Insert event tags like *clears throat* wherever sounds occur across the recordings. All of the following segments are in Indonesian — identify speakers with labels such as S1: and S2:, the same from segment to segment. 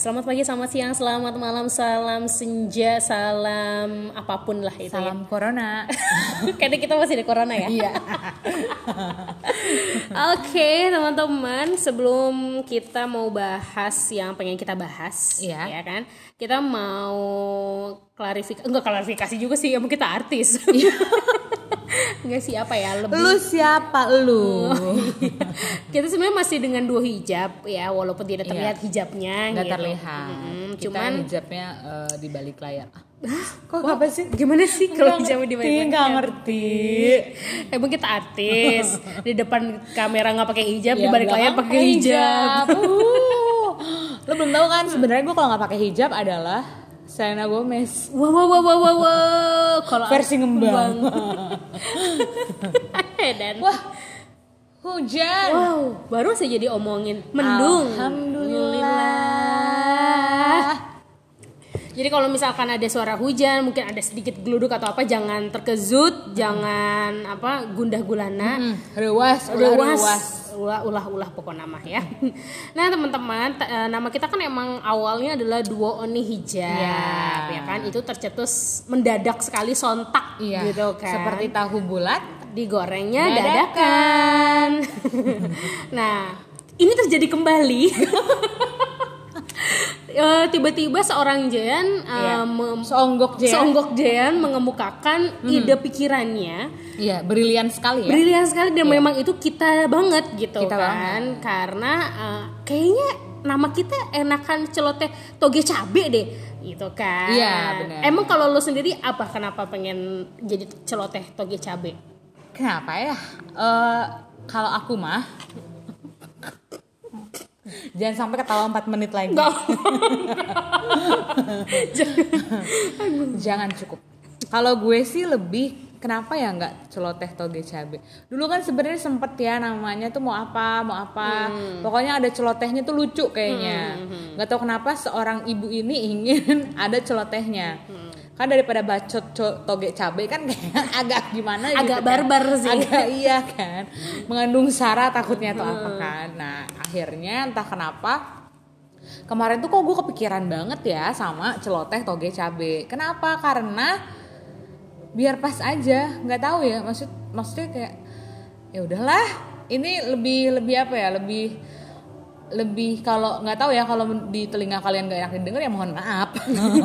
S1: Selamat pagi, selamat siang, selamat malam, salam senja, salam apa pun lah itu.
S2: salam corona
S1: Ya. *laughs* Kayaknya kita masih di corona ya.
S2: iya *laughs*
S1: Oke teman-teman, sebelum kita mau bahas yang pengen kita bahas,
S2: Iya.
S1: ya kan? Kita mau klarifikasi, enggak klarifikasi juga sih, emang kita artis. *laughs* enggak sih apa ya, lebih.
S2: Lu siapa lu?
S1: Kita sebenarnya masih dengan dua hijab ya walaupun tidak
S2: Iya.
S1: terlihat hijabnya
S2: nggak
S1: gitu.
S2: terlihat.
S1: Mm,
S2: Kita
S1: cuman
S2: hijabnya eh, di balik layar. Kok apa sih?
S1: Gimana sih kalau hijabnya di balik
S2: nggak ngerti.
S1: Emang kita artis. *laughs* Di depan kamera nggak pakai hijab di
S2: Ya,
S1: balik layar pakai hijab, *laughs*
S2: Uh. lu belum tahu kan sebenarnya gue kalau nggak pakai hijab adalah Selena Gomez.
S1: Wow wow wow wow wow, wow. kalau
S2: versi ngembang. *laughs*
S1: dan
S2: wah hujan.
S1: Wow baru saja diomongin. Mendung.
S2: Alhamdulillah
S1: Jadi kalau misalkan ada suara hujan, mungkin ada sedikit geluduk atau apa, jangan terkejut, jangan apa gundah gulana.
S2: Hmm, ruas ulah
S1: Ruas,
S2: ruas
S1: ulah ulah ulah pokok nama ya. *laughs* nah teman-teman, eh, nama kita kan emang awalnya adalah duo Oni Hijab,
S2: Iya.
S1: ya kan? Itu tercetus mendadak sekali sontak
S2: Iya,
S1: gitu kan.
S2: seperti tahu bulat
S1: digorengnya
S2: Dadakan.
S1: dadakan. *laughs* nah, ini terjadi kembali. *laughs* Eh, tiba-tiba seorang Jayan eh,
S2: Iya.
S1: mem-
S2: Seonggok Jayan.
S1: seonggok Jayan mengemukakan ide pikirannya
S2: Iya, brilian sekali ya.
S1: brilian sekali dan memang itu kita banget gitu
S2: Kita
S1: kan karena eh, kayaknya nama kita enakan celoteh toge cabe deh gitu kan
S2: Iya, benar.
S1: emang kalau lo sendiri apa kenapa pengen jadi celoteh toge cabe
S2: Kenapa ya? Eh kalau aku mah Jangan sampai ketawa 4 menit lagi. *laughs* Jangan cukup. Kalau gue sih lebih kenapa ya nggak celoteh toge cabe? Dulu kan sebenarnya sempet ya namanya tuh mau apa mau apa. Pokoknya ada celotehnya tuh lucu kayaknya. Nggak tahu kenapa seorang ibu ini ingin *laughs* ada celotehnya. Kan daripada bacot co- toge cabe kan kayak *laughs* agak gimana gitu
S1: Agak
S2: kan.
S1: barbar sih.
S2: Agak *laughs* iya kan. Mengandung sara takutnya tuh apa kan. Nah, akhirnya entah kenapa Kemarin tuh kok gue kepikiran banget ya sama celoteh toge cabe. Kenapa? Karena biar pas aja, nggak tahu ya. Maksud maksudnya kayak ya udahlah. Ini lebih lebih apa ya? Lebih lebih kalau nggak tahu ya kalau di telinga kalian gak enak didengar ya mohon maaf.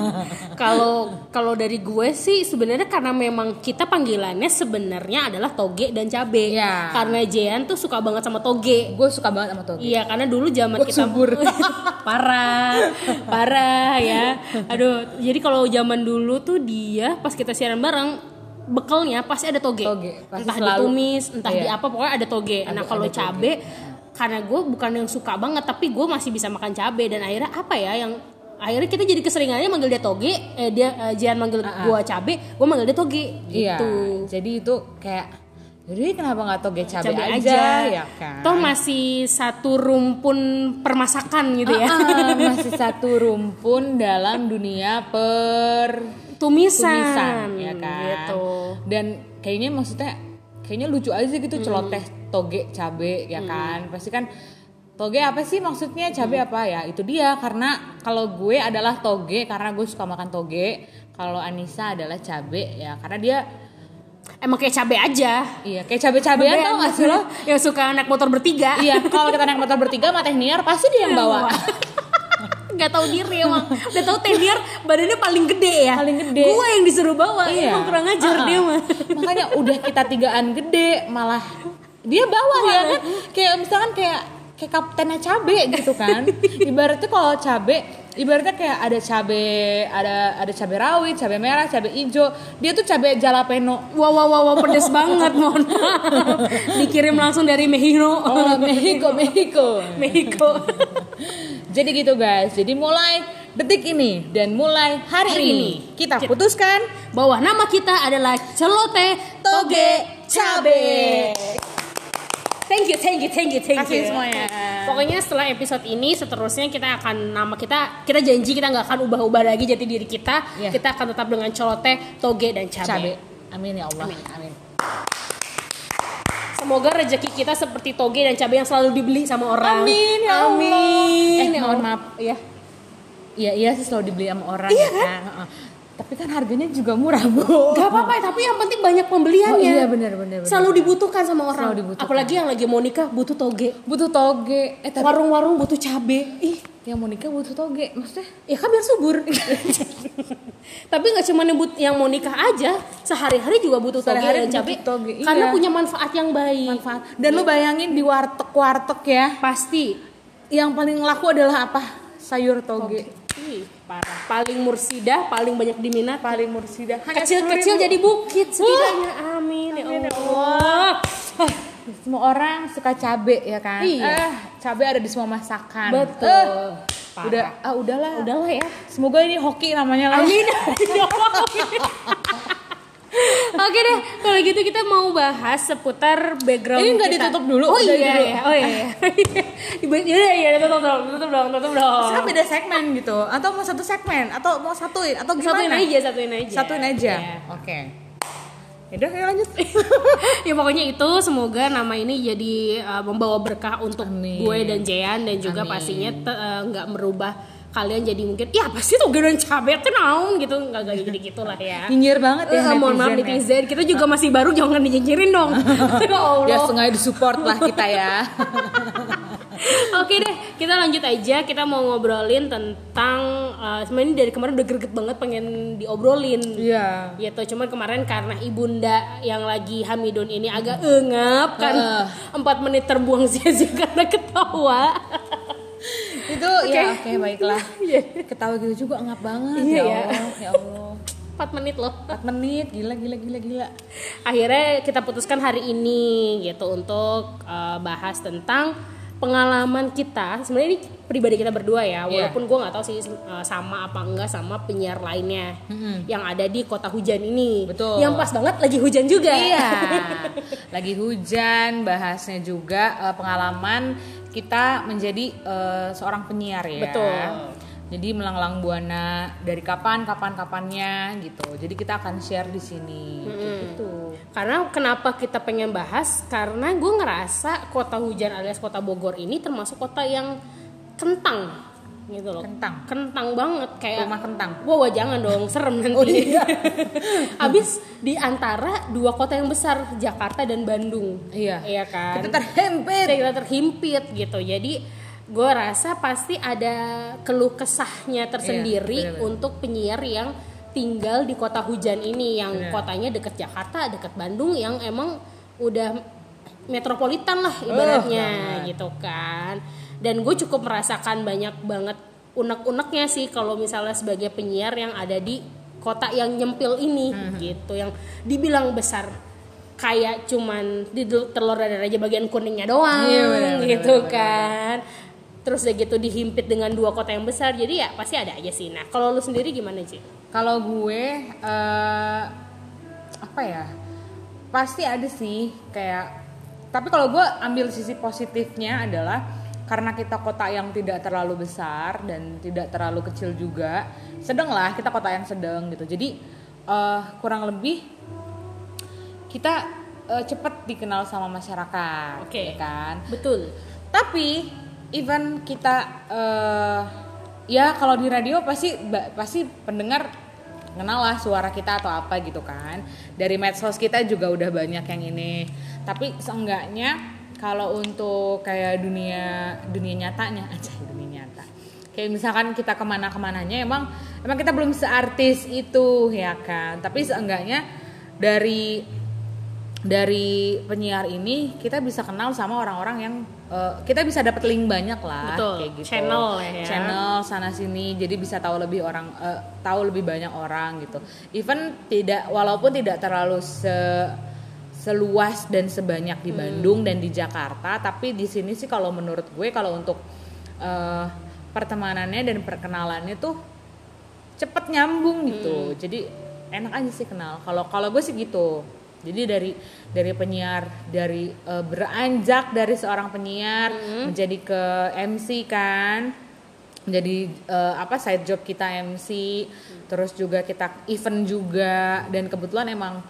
S2: *laughs*
S1: kalau kalau dari gue sih sebenarnya karena memang kita panggilannya sebenarnya adalah toge dan cabe
S2: Iya.
S1: karena Jean tuh suka banget sama toge
S2: gue suka banget sama toge.
S1: Iya karena dulu zaman
S2: Gua
S1: kita
S2: subur. *laughs*
S1: parah, parah ya. Aduh, jadi kalau zaman dulu tuh dia pas kita siaran bareng bekalnya pasti ada toge.
S2: Toge, pasti
S1: entah
S2: selalu.
S1: ditumis, entah di
S2: Iya.
S1: apa pokoknya ada toge. nah
S2: Ada-
S1: kalau
S2: ada toge.
S1: Karena gue bukan yang suka banget tapi gue masih bisa makan cabe dan akhirnya apa ya yang akhirnya kita jadi keseringannya manggil dia toge, eh dia eh, Jian manggil gua cabe, gue manggil dia toge
S2: Iya.
S1: gitu.
S2: Jadi itu kayak jadi kenapa nggak toge cabe,
S1: Cabe
S2: aja,
S1: aja,
S2: ya kan?
S1: Toh masih satu rumpun permasakan gitu ya.
S2: Ah, *laughs* masih satu rumpun dalam dunia per
S1: tumisan,
S2: tumisan ya kan
S1: gitu.
S2: dan kayaknya maksudnya kayaknya lucu aja gitu celoteh toge cabe ya kan? Pasti kan toge apa sih maksudnya? Cabe apa? Ya itu dia. Karena kalau gue adalah toge karena gue suka makan toge kalau Anissa adalah cabe ya. Karena dia
S1: Emang kayak cabe aja.
S2: iya kayak cabe-cabean tau gak sih lo? *laughs*
S1: Yang suka naik motor bertiga.
S2: iya kalau kita naik motor bertiga sama Tehniar pasti dia yang bawa *laughs*
S1: Gak tahu diri emang. Udah tahu Teniar badannya paling gede ya.
S2: Paling gede.
S1: Gue yang disuruh bawa.
S2: Iya.
S1: Emang kurang ajar
S2: Uh-uh.
S1: dia mah.
S2: makanya udah kita tigaan gede malah dia bawa ya kan kayak misalkan kayak kayak kaptennya cabe gitu kan *laughs* ibaratnya kalau cabe ibaratnya kayak ada cabe ada ada cabe rawit cabe merah cabe hijau dia tuh cabe jalapeno
S1: Wow, wow, wow, wow, pedes banget, mohon maaf. *laughs* Dikirim langsung dari Mexico.
S2: oh Mexico Mexico
S1: Mexico. *laughs*
S2: jadi gitu guys jadi mulai detik ini dan mulai hari,
S1: Hari
S2: ini
S1: ini.
S2: kita
S1: Kita-
S2: putuskan
S1: Bahwa nama kita adalah Celote Toge Cabe. Thank you, thank you, thank you, thank
S2: Kasih
S1: you.
S2: semuanya.
S1: Pokoknya setelah episode ini seterusnya kita akan nama kita kita janji kita nggak akan ubah-ubah lagi jati diri kita.
S2: Iya.
S1: Kita akan tetap dengan celote, toge dan cabe.
S2: cabe amin ya Allah
S1: Amin.
S2: amin.
S1: Semoga rezeki kita seperti toge dan cabe yang selalu dibeli sama orang.
S2: Amin, ya Allah.
S1: Amin.
S2: Eh,
S1: Ya
S2: mohon
S1: Allah.
S2: maaf.
S1: Iya.
S2: Iya iya sih selalu dibeli sama orang ya kan. Heeh. Tapi kan harganya juga murah bu.
S1: Gak apa-apa, tapi yang penting banyak pembeliannya.
S2: Oh, iya, benar, benar.
S1: Selalu dibutuhkan sama orang.
S2: Selalu dibutuhkan.
S1: Apalagi yang lagi mau nikah butuh toge.
S2: Butuh toge. Eh tapi
S1: Warung-warung butuh cabe. Ih,
S2: yang mau nikah butuh toge maksudnya?
S1: ya kan biar subur. *laughs* tapi nggak cuma nyebut yang mau nikah aja, sehari-hari juga butuh toge
S2: Sehari-hari
S1: dan cabe.
S2: toge, iya.
S1: Karena punya manfaat yang baik.
S2: Manfaat. Dan lu bayangin di warteg warteg ya,
S1: Pasti.
S2: yang paling laku adalah apa? Sayur toge.
S1: Ih, parah. Paling mursidah, paling banyak diminat.
S2: Paling mursidah.
S1: Kecil-kecil
S2: 10.000.
S1: jadi bukit setidaknya. Amin, ya
S2: Amin, ya
S1: Allah.
S2: Semua orang suka cabe ya kan?
S1: Iya.
S2: Eh, cabe ada di semua masakan.
S1: Betul.
S2: Eh,
S1: Parah.
S2: udah, ah udahlah.
S1: Udahlah ya.
S2: Semoga ini hoki namanya lah.
S1: Amin. *laughs* *laughs* Ya. Oke deh, kalau gitu kita mau bahas seputar background
S2: Ini nggak
S1: kita.
S2: ditutup dulu,
S1: Oh
S2: udah
S1: iya,
S2: dulu.
S1: iya, oh iya. *laughs* iya. Iya, iya, tutup dong, tutup dong, tutup dong.
S2: Kan beda segmen gitu atau mau satu segmen atau mau satuin atau gimana?
S1: Satuin aja, satuin aja.
S2: Satuin aja.
S1: Iya.
S2: Oke. Yaudah, yuk lanjut. *laughs*
S1: ya pokoknya itu semoga nama ini jadi uh, membawa berkah untuk
S2: Amin.
S1: gue dan Jean dan juga
S2: Amin.
S1: pastinya uh, nggak merubah kalian jadi mungkin ya pasti tuh dan cabai naon gitu nggak nggak gitu gitulah ya *laughs*
S2: Nyinyir banget ya.
S1: Eh, mohon maaf
S2: netizen ya.
S1: kita juga masih baru jangan dinyinyirin dong *laughs* *laughs* ya Allah
S2: Ya sengaja disupport lah kita ya.
S1: Oke deh, kita lanjut aja. Kita mau ngobrolin tentang uh, sebenarnya dari kemarin udah greget banget pengen diobrolin.
S2: Iya.
S1: Gitu, cuman kemarin karena ibunda yang lagi Hamidun ini agak engap kan, empat menit terbuang sia-sia karena ketawa.
S2: Itu ya oke baiklah. *laughs* Ketawa gitu juga ngap banget
S1: Iya,
S2: ya
S1: ya.
S2: Allah. Ya Allah.
S1: Empat menit loh.
S2: 4 menit, gila gila gila gila.
S1: Akhirnya kita putuskan hari ini gitu untuk uh, bahas tentang pengalaman kita. Sebenarnya ini pribadi kita berdua ya,
S2: Iya.
S1: walaupun gue nggak tahu sih uh, sama apa enggak sama penyiar lainnya yang ada di kota hujan ini.
S2: Betul.
S1: Yang pas banget lagi hujan juga.
S2: Iya. *laughs* Lagi hujan, bahasnya juga eh, pengalaman kita menjadi eh, seorang penyiar ya.
S1: Betul.
S2: Jadi melanglang buana dari kapan, kapan, kapannya gitu. Jadi kita akan share di sini. Kayak gitu.
S1: Karena kenapa kita pengen bahas? Karena gue ngerasa kota hujan alias kota Bogor ini termasuk kota yang kentang gitu loh.
S2: Kentang.
S1: Kentang banget kayak
S2: Rumah kentang.
S1: Wah, jangan dong, serem nanti. *laughs*
S2: Oh, iya. *laughs*
S1: Abis di antara dua kota yang besar, Jakarta dan Bandung.
S2: Iya.
S1: Iya kan?
S2: Kita terhimpit.
S1: kita terhimpit gitu. Jadi gue rasa pasti ada keluh kesahnya tersendiri
S2: Iya,
S1: untuk penyiar yang tinggal di kota hujan ini yang
S2: Bener.
S1: kotanya deket Jakarta, deket Bandung yang emang udah metropolitan lah ibaratnya
S2: banget.
S1: gitu kan. Dan gue cukup merasakan banyak banget unek-uneknya sih kalau misalnya sebagai penyiar yang ada di kota yang nyempil ini
S2: Hmm.
S1: gitu. Yang dibilang besar kayak cuman di telur dadar aja bagian kuningnya doang
S2: benar, benar,
S1: gitu
S2: benar,
S1: kan. Terus udah gitu dihimpit dengan dua kota yang besar jadi ya pasti ada aja sih. Nah kalau lu sendiri gimana sih
S2: Kalau gue eh apa ya? Pasti ada sih kayak tapi kalau gue ambil sisi positifnya adalah karena kita kota yang tidak terlalu besar dan tidak terlalu kecil juga, sedang lah kita kota yang sedang gitu. Jadi eh kurang lebih kita eh, cepet dikenal sama masyarakat,
S1: Oke.
S2: ya kan?
S1: betul
S2: Tapi even kita eh ya kalau di radio pasti pasti pendengar kenal lah suara kita atau apa gitu kan. Dari medsos kita juga udah banyak yang ini. Tapi seenggaknya kalau untuk kayak dunia dunia nyatanya *laughs* aja dunia nyata. Kayak misalkan kita ke mana-kemananya emang emang kita belum seartis itu ya kan. Tapi seenggaknya dari dari penyiar ini kita bisa kenal sama orang-orang yang eh, kita bisa dapat link banyak lah
S1: Betul,
S2: kayak gitu
S1: channel ya.
S2: channel sana sini jadi bisa tahu lebih orang eh, tahu lebih banyak orang gitu even tidak walaupun tidak terlalu se seluas dan sebanyak
S1: Hmm.
S2: di Bandung dan di Jakarta. Tapi di sini sih kalau menurut gue kalau untuk eh, pertemanannya dan perkenalannya tuh cepet nyambung gitu.
S1: Hmm.
S2: jadi enak aja sih kenal. Kalau kalau gue sih gitu. Jadi dari dari penyiar dari eh, beranjak dari seorang penyiar
S1: Hmm.
S2: menjadi ke MC kan. Menjadi eh, apa side job kita MC terus juga kita event juga. Dan kebetulan emang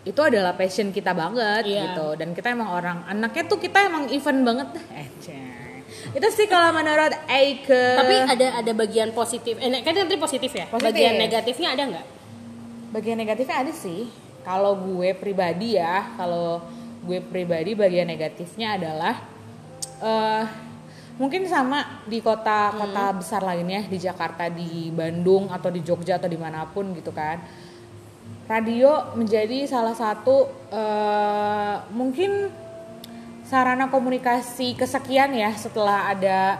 S2: itu adalah passion kita banget
S1: Iya.
S2: gitu dan kita emang orang anaknya tuh kita emang event banget eh itu sih kalau menurut Eike
S1: Tapi ada ada bagian positif. Eh, kan nanti positif ya.
S2: Positif.
S1: Bagian negatifnya ada nggak?
S2: bagian negatifnya ada sih kalau gue pribadi ya kalau gue pribadi bagian negatifnya adalah eh mungkin sama di kota-kota besar lainnya di Jakarta di Bandung atau di Jogja atau di mana pun gitu kan radio menjadi salah satu eh mungkin sarana komunikasi kesekian ya setelah ada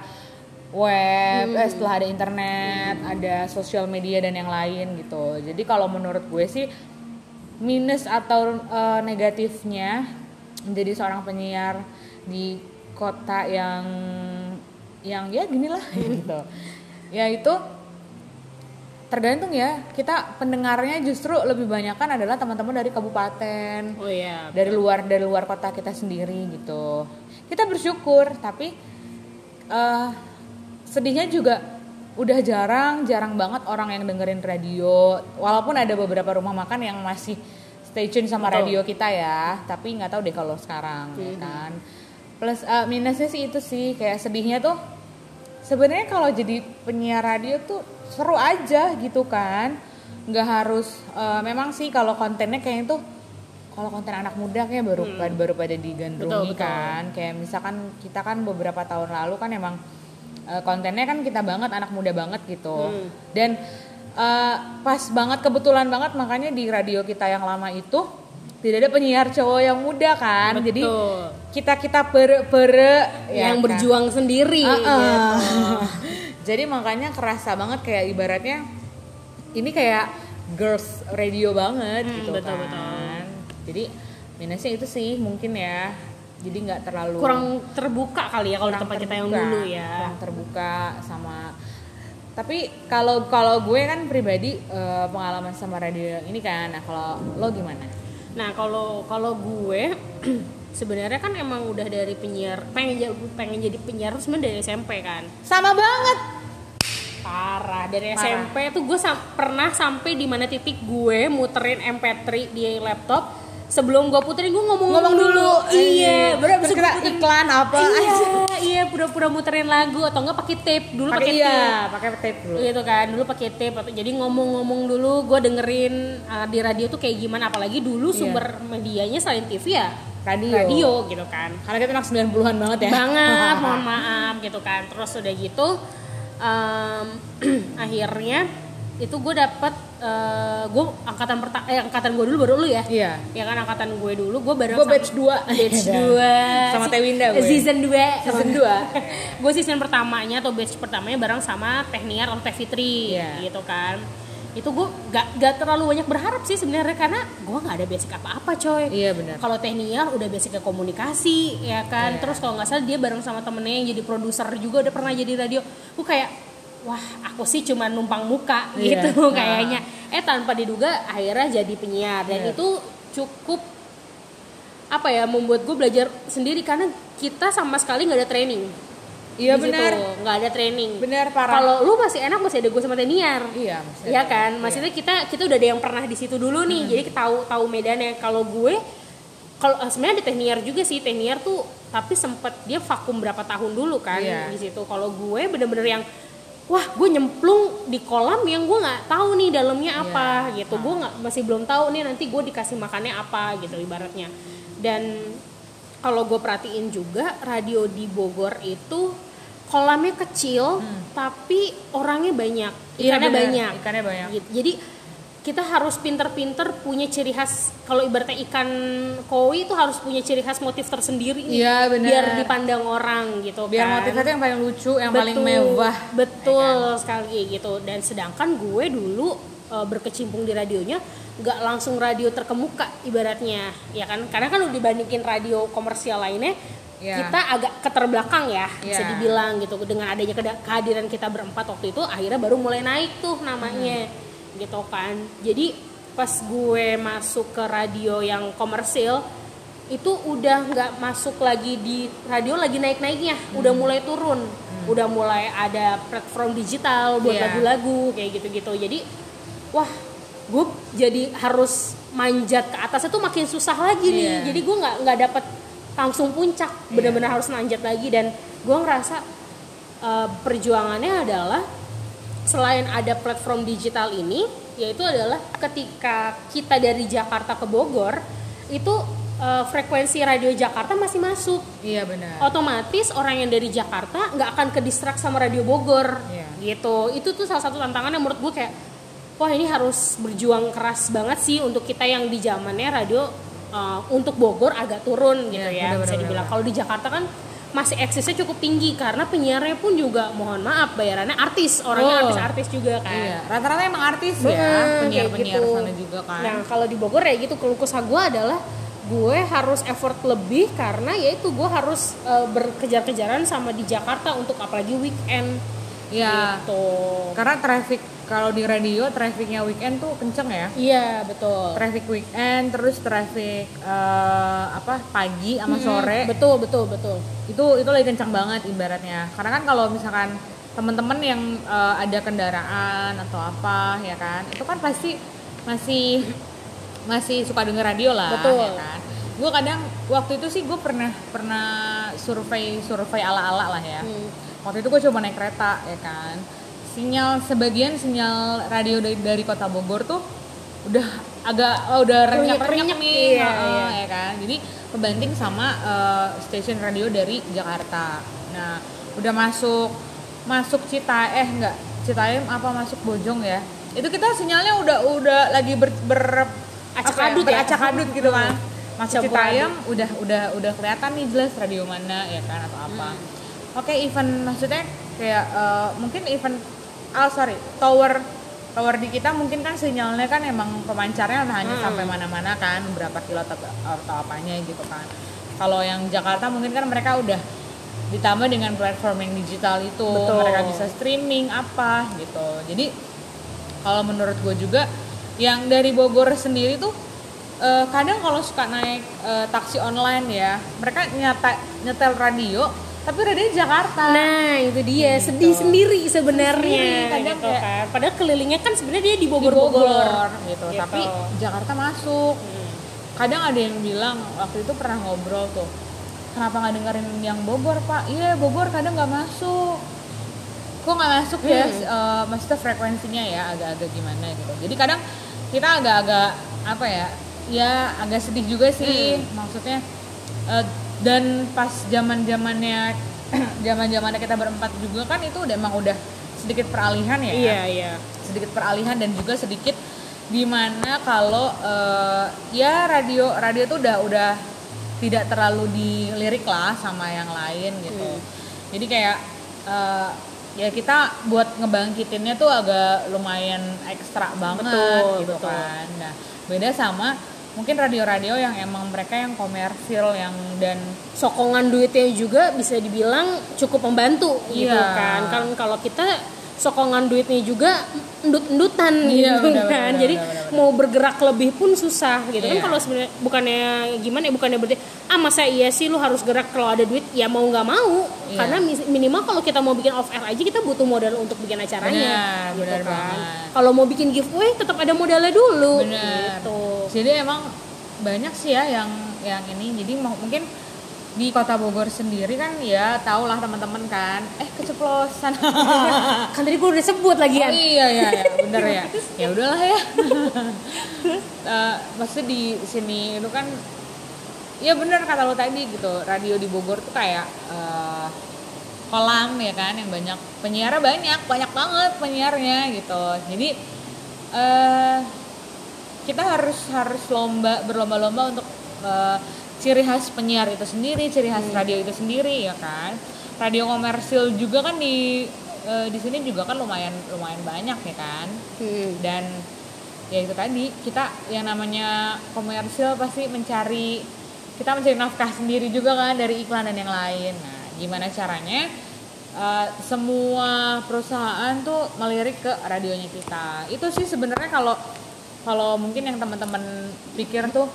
S2: web, eh, setelah ada internet, ada sosial media dan yang lain gitu. Jadi kalau menurut gue sih minus atau eh, negatifnya menjadi seorang penyiar di kota yang yang ya gini lah *laughs* gitu. Ya itu tergantung ya kita pendengarnya justru lebih banyak kan adalah teman-teman dari kabupaten
S1: Oh iya.
S2: dari luar dari luar kota kita sendiri gitu kita bersyukur tapi eh sedihnya juga udah jarang jarang banget orang yang dengerin radio walaupun ada beberapa rumah makan yang masih stay tune sama
S1: Betul.
S2: radio kita ya tapi nggak tahu deh kalau sekarang ya kan plus eh, minusnya sih itu sih kayak sedihnya tuh sebenarnya kalau jadi penyiar radio tuh seru aja gitu kan nggak harus eh, memang sih kalau kontennya kayaknya tuh kalau konten anak muda kayak baru baru pada digandrungi
S1: Betul, betul.
S2: kan kayak misalkan kita kan beberapa tahun lalu kan emang eh, kontennya kan kita banget anak muda banget gitu
S1: Hmm.
S2: dan eh, pas banget kebetulan banget makanya di radio kita yang lama itu tidak ada penyiar cowok yang muda kan jadi
S1: Betul.
S2: kita kita pere pere ya
S1: yang
S2: kan?
S1: berjuang sendiri.
S2: Uh-uh.
S1: gitu. *laughs*
S2: Jadi makanya kerasa banget kayak ibaratnya ini kayak girls radio banget
S1: Hmm,
S2: gitu
S1: betul,
S2: kan.
S1: betul.
S2: Jadi minusnya itu sih mungkin ya. Jadi nggak terlalu
S1: Kurang terbuka kali ya kalau di tempat kita yang
S2: terbuka,
S1: dulu ya.
S2: Kurang terbuka sama tapi kalau kalau gue kan pribadi eh, pengalaman sama radio ini kan. Nah, kalau lo gimana?
S1: Nah kalau kalau gue *clears throat* sebenarnya kan emang udah dari penyiar pengen jadi pengen jadi penyiar sebenarnya dari SMP kan.
S2: Sama banget.
S1: Parah dari
S2: Parah.
S1: SMP tuh gue sam- pernah sampai di mana titik gue muterin MP3 di laptop sebelum gue puterin gue ngomong-ngomong dulu. Iya, bener
S2: Terus
S1: abis
S2: kita iklan apa
S1: Iya,
S2: aja.
S1: iya pura-pura muterin lagu atau enggak pakai tape dulu
S2: Pakai iya,
S1: tape.
S2: pakai tape dulu.
S1: gitu kan dulu pakai tape atau- jadi ngomong-ngomong dulu gue dengerin uh, di radio tuh kayak gimana apalagi dulu
S2: Iya.
S1: sumber medianya selain TV ya
S2: Radio.
S1: radio gitu kan
S2: Karena kita anak 90-an banget ya.
S1: banget *laughs* mohon maaf gitu kan terus udah gitu em, *clears throat* akhirnya itu gue dapet gue angkatan pertama eh angkatan gue dulu baru lu ya
S2: Iya.
S1: ya kan angkatan gue dulu gue bareng
S2: Gue batch 2 *laughs*
S1: batch *laughs* 2
S2: Sama Teh Winda gue.
S1: season 2
S2: Season 2
S1: gue season pertamanya atau batch pertamanya bareng sama Techniar atau Teh Fitri
S2: Iya.
S1: gitu kan itu gue gak, gak terlalu banyak berharap sih sebenarnya karena gue nggak ada basic apa-apa coy
S2: Iya benar.
S1: kalau Techniar udah basic ke komunikasi ya kan
S2: Iya.
S1: terus kalau nggak salah dia bareng sama temennya yang jadi produser juga udah pernah jadi radio gue kayak wah aku sih cuma numpang muka
S2: Iya.
S1: gitu *laughs*
S2: Nah.
S1: kayaknya eh tanpa diduga akhirnya jadi penyiar dan
S2: Iya.
S1: itu cukup apa ya membuat gue belajar sendiri karena kita sama sekali nggak ada training
S2: Iya benar.
S1: nggak ada training
S2: Benar parah.
S1: kalau lu masih enak masih ada gue sama Teniar
S2: Iya.
S1: Iya kan, maksudnya kita kita udah ada yang pernah di situ dulu nih, jadi tahu tahu medannya. Kalau gue, kalau eh, sebenarnya ada Techniar juga sih, Techniar tuh tapi sempet dia vakum berapa tahun dulu kan
S2: Iya.
S1: di situ. Kalau gue bener-bener yang wah gue nyemplung di kolam yang gue nggak tahu nih dalamnya apa gitu. Gue nggak masih belum tahu nih nanti gue dikasih makannya apa gitu ibaratnya. Dan kalau gue perhatiin juga radio di Bogor itu kolamnya kecil tapi orangnya banyak
S2: Iya,
S1: ikannya
S2: benar.
S1: banyak
S2: Ikannya banyak.
S1: Gitu. Jadi kita harus pinter-pinter punya ciri khas kalau ibaratnya ikan koi itu harus punya ciri khas motif tersendiri nih,
S2: Iya,
S1: biar dipandang orang gitu
S2: biar
S1: kan.
S2: motifnya yang paling lucu yang paling
S1: Betul,
S2: mewah
S1: betul
S2: ya kan?
S1: sekali gitu dan sedangkan gue dulu eh, berkecimpung di radionya nggak langsung radio terkemuka ibaratnya ya kan karena kan udah dibandingin radio komersial lainnya
S2: Iya.
S1: kita agak keterbelakang ya bisa
S2: Iya.
S1: dibilang gitu dengan adanya kehadiran kita berempat waktu itu akhirnya baru mulai naik tuh namanya
S2: Hmm.
S1: gitu kan jadi pas gue masuk ke radio yang komersil itu udah nggak masuk lagi di radio lagi naik-naiknya, udah
S2: Hmm.
S1: mulai turun, udah mulai ada platform digital buat
S2: Iya.
S1: lagu-lagu kayak gitu-gitu. Jadi wah, gue jadi harus manjat ke atas itu makin susah lagi nih.
S2: Iya.
S1: Jadi gue nggak nggak dapet langsung puncak, benar-benar harus manjat lagi. Dan gue ngerasa eh, perjuangannya adalah selain ada platform digital ini yaitu adalah ketika kita dari Jakarta ke Bogor itu eh, frekuensi radio Jakarta masih masuk.
S2: Iya benar.
S1: Otomatis orang yang dari Jakarta nggak akan ke distrak sama radio Bogor.
S2: Iya.
S1: gitu. Itu tuh salah satu tantangan yang menurut gue kayak wah ini harus berjuang keras banget sih untuk kita yang di zamannya radio eh, untuk Bogor agak turun gitu
S2: Iya,
S1: ya
S2: benar,
S1: bisa dibilang. kalau di Jakarta kan masih eksesnya cukup tinggi karena penyiarnya pun juga mohon maaf bayarannya artis. Orangnya
S2: Oh.
S1: artis-artis juga kan.
S2: Iya rata-rata emang artis
S1: Bener,
S2: ya penyiar-penyiar
S1: gitu.
S2: sana juga kan.
S1: Nah kalau di Bogor ya gitu keluh kesah gue adalah gue harus effort lebih karena yaitu gue harus eh, berkejar-kejaran sama di Jakarta untuk apalagi weekend.
S2: Iya.
S1: Gitu.
S2: karena traffic kalau di radio trafficnya weekend tuh kenceng ya
S1: Iya betul.
S2: traffic weekend terus traffic eh, apa pagi sama
S1: Hmm,
S2: sore
S1: Betul betul betul.
S2: itu itu lagi kencang banget ibaratnya karena kan kalau misalkan teman-teman yang eh, ada kendaraan atau apa ya kan itu kan pasti masih masih suka denger radio lah
S1: Betul.
S2: ya kan gue kadang waktu itu sih gue pernah pernah survei survei ala ala lah ya
S1: Hmm.
S2: waktu itu gue coba naik kereta ya kan sinyal sebagian sinyal radio dari, dari kota Bogor tuh udah agak oh, udah
S1: Renyek-renyek,
S2: nih.
S1: iya, iya.
S2: ya kan? Jadi kebanting sama eh, stasiun radio dari Jakarta. Nah udah masuk masuk Cita eh enggak Citayam apa masuk Bojong ya? Itu kita sinyalnya udah udah lagi ber, ber
S1: Acak-adut ya?
S2: acak-adut gitu kan? Masuk Citayam udah udah udah kelihatan nih jelas radio mana ya kan atau apa. Oke event maksudnya kayak eh, mungkin event ah sorry tower tower di kita mungkin kan sinyalnya kan emang pemancarnya hanya
S1: Hmm.
S2: sampai mana-mana kan berapa kilo atau, atau apanya gitu kan kalau yang Jakarta mungkin kan mereka udah ditambah dengan platform yang digital itu
S1: Betul.
S2: mereka bisa streaming apa gitu jadi kalau menurut gue juga yang dari Bogor sendiri tuh eh, kadang kalau suka naik eh, taksi online ya mereka nyata nyetel radio tapi radio di Jakarta
S1: Nah itu dia
S2: Gitu.
S1: sedih sendiri sebenarnya.
S2: Sendiri, kadang
S1: gitu
S2: kayak-
S1: kan. Padahal kelilingnya kan sebenarnya dia di Bogor
S2: Bogor, gitu.
S1: Gitu.
S2: tapi Jakarta masuk
S1: Hmm.
S2: kadang ada yang bilang waktu itu pernah ngobrol tuh kenapa nggak dengerin yang Bogor pak iya Bogor kadang nggak masuk kok nggak masuk ya
S1: Hmm.
S2: Eh, maksudnya frekuensinya ya agak-agak gimana gitu jadi kadang kita agak-agak apa ya ya agak sedih juga sih
S1: Hmm.
S2: maksudnya eh, dan pas zaman zamannya zaman *clears throat* zamannya kita berempat juga kan itu udah emang udah sedikit peralihan ya
S1: Iya iya.
S2: sedikit peralihan dan juga sedikit di mana kalau eh, ya radio radio tuh udah udah tidak terlalu dilirik lah sama yang lain gitu
S1: Hmm.
S2: jadi kayak eh, ya kita buat ngebangkitinnya tuh agak lumayan ekstra banget
S1: Betul,
S2: gitu
S1: betul.
S2: kan nah beda sama mungkin radio-radio yang emang mereka yang komersil yang dan
S1: sokongan duitnya juga bisa dibilang cukup membantu gitu
S2: Iya.
S1: kan kan kalau kita sokongan duitnya juga endut-endutan
S2: Iya,
S1: gitu
S2: benar,
S1: kan
S2: benar,
S1: jadi
S2: benar, benar.
S1: mau bergerak lebih pun susah gitu kan
S2: Iya.
S1: kalau sebenarnya bukannya gimana ya bukannya berarti ah masa iya sih lu harus gerak kalau ada duit ya mau nggak mau
S2: Iya.
S1: karena minimal kalau kita mau bikin off air aja kita butuh modal untuk bikin acaranya
S2: Benar,
S1: gitu kan
S2: banget.
S1: kalau mau bikin giveaway tetap ada modalnya dulu
S2: Bener.
S1: gitu
S2: Jadi emang banyak sih ya yang yang ini. Jadi mungkin di kota Bogor sendiri kan ya tau lah teman-teman kan. Eh keceplosan. *laughs*
S1: kan tadi gue udah sebut lagi
S2: oh
S1: kan
S2: iya ya, ya bener ya. Ya udahlah ya. *laughs* Eh, maksudnya di sini itu kan ya bener kata lo tadi gitu. Radio di Bogor tuh kayak eh, kolam ya kan yang banyak penyiarnya banyak banyak banget penyiarnya gitu. Jadi eh kita harus harus lomba berlomba-lomba untuk eh, ciri khas penyiar itu sendiri, ciri khas radio itu sendiri ya kan. Radio komersil juga kan di eh, di sini juga kan lumayan lumayan banyak ya kan.
S1: Hmm.
S2: Dan ya itu tadi kita yang namanya komersil pasti mencari kita mencari nafkah sendiri juga kan dari iklan dan yang lain. Nah, gimana caranya? eh, semua perusahaan tuh melirik ke radionya kita. Itu sih sebenarnya kalau kalau mungkin yang teman-teman pikir tuh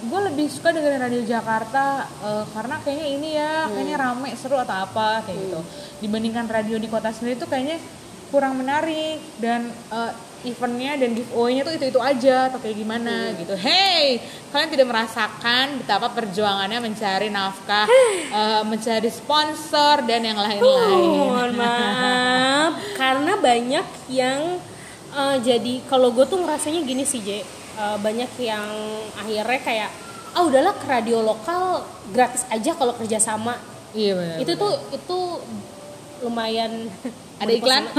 S2: gue lebih suka dengerin radio Jakarta eh, karena kayaknya ini ya kayaknya rame seru atau apa kayak gitu. Dibandingkan radio di kota sendiri tuh kayaknya kurang menarik dan eh, eventnya dan giveaway-nya tuh itu itu aja atau kayak gimana gitu. Hey kalian tidak merasakan betapa perjuangannya mencari nafkah eh, mencari sponsor dan yang lain-lain.
S1: Mohon maaf. *laughs* Karena banyak yang eh, jadi kalau gue tuh ngerasanya gini sih J Eh, banyak yang akhirnya kayak ah udahlah ke radio lokal gratis aja kalau kerjasama
S2: iya benar
S1: itu tuh itu lumayan
S2: ada iklan? *laughs*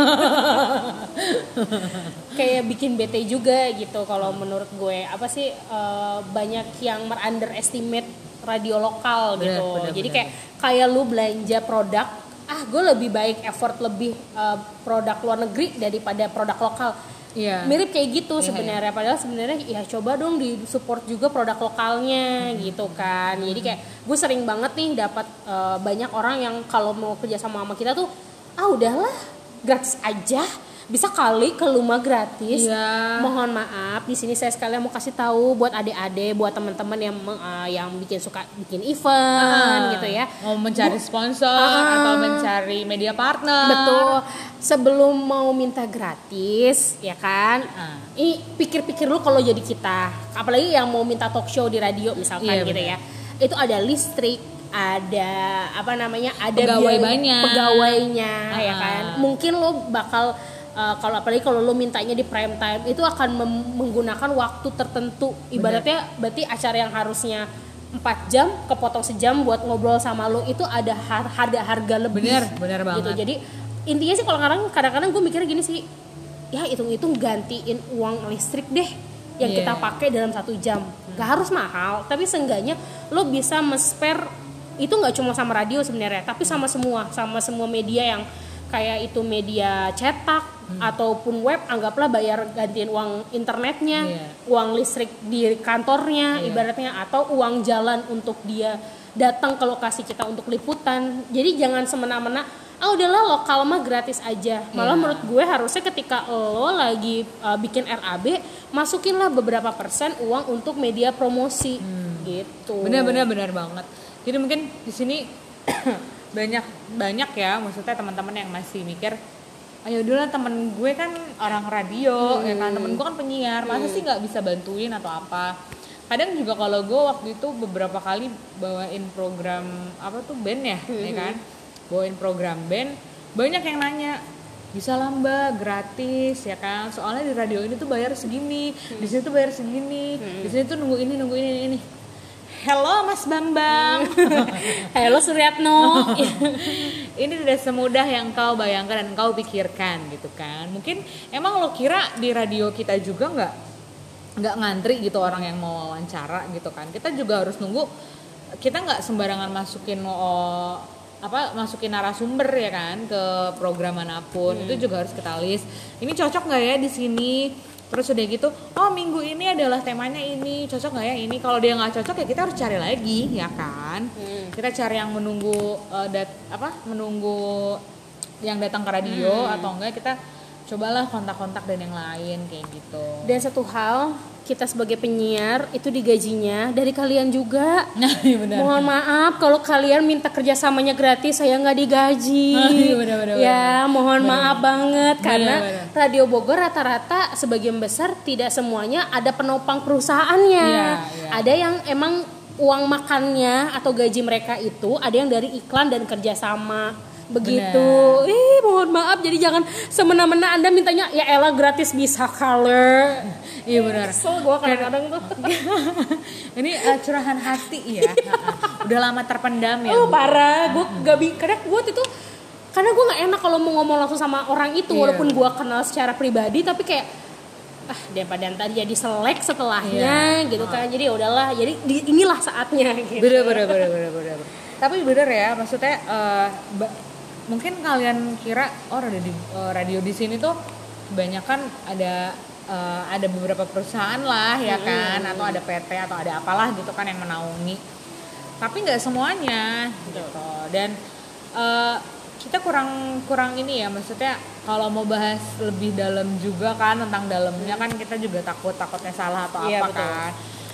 S1: kayak bikin bete juga gitu kalau menurut gue. Apa sih eh, banyak yang underestimate radio lokal
S2: Bener,
S1: gitu.
S2: bener,
S1: jadi
S2: bener.
S1: kayak kayak lu belanja produk ah gue lebih baik effort lebih eh, produk luar negeri daripada produk lokal
S2: iya.
S1: Mirip kayak gitu
S2: Iya,
S1: sebenarnya. padahal sebenarnya ya coba dong di support juga produk lokalnya
S2: Hmm.
S1: gitu kan. Jadi kayak gue sering banget nih dapat eh, banyak orang yang kalau mau kerja sama sama kita tuh ah udahlah gratis aja bisa kali ke rumah gratis
S2: Iya.
S1: mohon maaf di sini saya sekalian mau kasih tahu buat adik-adik buat teman-teman yang eh, yang bikin suka bikin event
S2: Ah,
S1: gitu ya
S2: mau mencari sponsor
S1: Ah.
S2: atau mencari media partner
S1: Betul. Sebelum mau minta gratis, ya kan?
S2: Ah.
S1: Ini pikir-pikir lu kalau jadi kita, apalagi yang mau minta talk show di radio misalkan
S2: Iya,
S1: gitu
S2: benar.
S1: ya. Itu ada listrik, ada apa namanya? Ada
S2: Pegawai
S1: biaya-
S2: banyak.
S1: Pegawainya, ya
S2: Ah.
S1: kan? Mungkin lu bakal uh, kalau apalagi kalau lu mintanya di prime time itu akan menggunakan waktu tertentu. Ibaratnya berarti acara yang harusnya 4 jam kepotong sejam buat ngobrol sama lu itu ada har- harga harga lebih
S2: Bener, bener
S1: gitu
S2: banget.
S1: jadi intinya sih kalau kadang kadang-kadang gue mikirnya gini sih ya hitung-hitung gantiin uang listrik deh yang
S2: Iya.
S1: kita pakai dalam satu jam gak harus mahal tapi seenggaknya lo bisa men-spare itu nggak cuma sama radio sebenarnya tapi sama semua sama semua media yang kayak itu media cetak ataupun web anggaplah bayar gantiin uang internetnya
S2: Iya.
S1: uang listrik di kantornya
S2: Iya.
S1: ibaratnya atau uang jalan untuk dia datang ke lokasi kita untuk liputan. Jadi jangan semena-mena ah udahlah lokal mah gratis aja. Malah
S2: Iya.
S1: menurut gue harusnya ketika lo lagi uh, bikin RAB masukinlah beberapa persen uang untuk media promosi. Gitu.
S2: Benar benar benar banget. Jadi mungkin di sini banyak banyak ya maksudnya teman-teman yang masih mikir ayo dulu temen gue kan orang radio ya kan temen gue kan penyiar masa sih nggak bisa bantuin atau apa? Kadang juga kalau gue waktu itu beberapa kali bawain program apa tuh band ya ya kan? Bawain program band banyak yang nanya bisa lah mbak gratis ya kan? Soalnya di radio ini tuh bayar segini di sini tuh bayar segini di sini tuh nunggu ini nunggu ini ini Hello Mas Bambang. *laughs*
S1: halo Suryatno *laughs*
S2: ini tidak semudah yang kau bayangkan dan kau pikirkan gitu kan. Mungkin emang lo kira di radio kita juga nggak nggak ngantri gitu orang yang mau wawancara gitu kan. Kita juga harus nunggu. Kita nggak sembarangan masukin apa masukin narasumber ya kan ke program mana pun. Itu juga harus kita list. Ini cocok nggak ya di sini? Terus udah gitu, oh minggu ini adalah temanya ini, cocok nggak ya ini? Kalau dia nggak cocok ya kita harus cari lagi, ya kan? Kita cari yang menunggu eh, dat apa? Menunggu yang datang ke radio atau enggak kita cobalah kontak-kontak dan yang lain kayak gitu.
S1: dan satu hal kita sebagai penyiar itu digajinya dari kalian juga *laughs*
S2: Nah, iya benar.
S1: Mohon maaf kalau kalian minta kerjasamanya gratis saya nggak digaji. *laughs*
S2: Ah, iya, benar, benar,
S1: ya mohon maaf banget karena
S2: benar.
S1: Radio Bogor rata-rata sebagian besar tidak semuanya ada penopang perusahaannya.
S2: Iya, iya.
S1: Ada yang emang uang makannya atau gaji mereka itu ada yang dari iklan dan kerjasama begitu. Ih mohon maaf jadi jangan semena-mena anda mintanya ya elah gratis bisa color.
S2: Iya benar.
S1: Kesel gue kadang-kadang tuh. *laughs*
S2: Ini eh, curahan hati ya. *laughs* Udah lama terpendam ya.
S1: Oh
S2: Bu.
S1: parah, gue gak bi kadang gue itu karena gue nggak enak kalau mau ngomong langsung sama orang itu
S2: Iya.
S1: walaupun gue kenal secara pribadi tapi kayak ah daripada ntar jadi selek setelahnya gitu kan. Jadi ya udahlah jadi di- inilah saatnya gitu.
S2: bener bener bener bener bener. Tapi bener ya maksudnya ba- mungkin kalian kira oh radio di, eh, radio di sini tuh kebanyakan ada eh, ada beberapa perusahaan lah ya kan? Atau ada PT atau ada apalah gitu kan yang menaungi. Tapi nggak semuanya gitu. Dan eh, kita kurang kurang ini ya maksudnya kalau mau bahas lebih dalam juga kan tentang dalamnya kan kita juga takut takutnya salah atau
S1: Iya,
S2: apa
S1: betul.
S2: kan.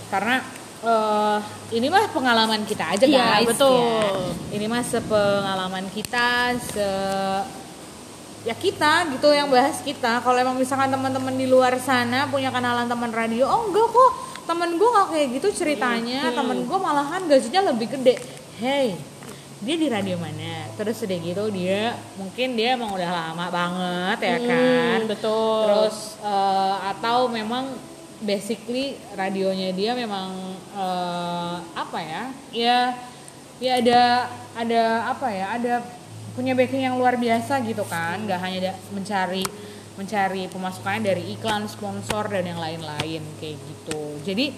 S2: Karena eh ini mah pengalaman kita aja
S1: Iya,
S2: guys.
S1: betul.
S2: ya. ini mah sepengalaman kita se ya kita gitu yang bahas kita. Kalau emang misalkan teman-teman di luar sana punya kenalan teman radio oh enggak kok. Temen gue nggak kayak gitu ceritanya. temen gue malahan gajinya lebih gede. Hey dia di radio mana terus udah gitu dia mungkin dia emang udah lama banget ya kan.
S1: Hmm, betul.
S2: Terus eh, atau memang basically radionya dia memang eh, apa ya ya ya ada ada apa ya ada punya backing yang luar biasa gitu kan. Nggak hanya da- mencari mencari pemasukannya dari iklan sponsor dan yang lain-lain kayak gitu. Jadi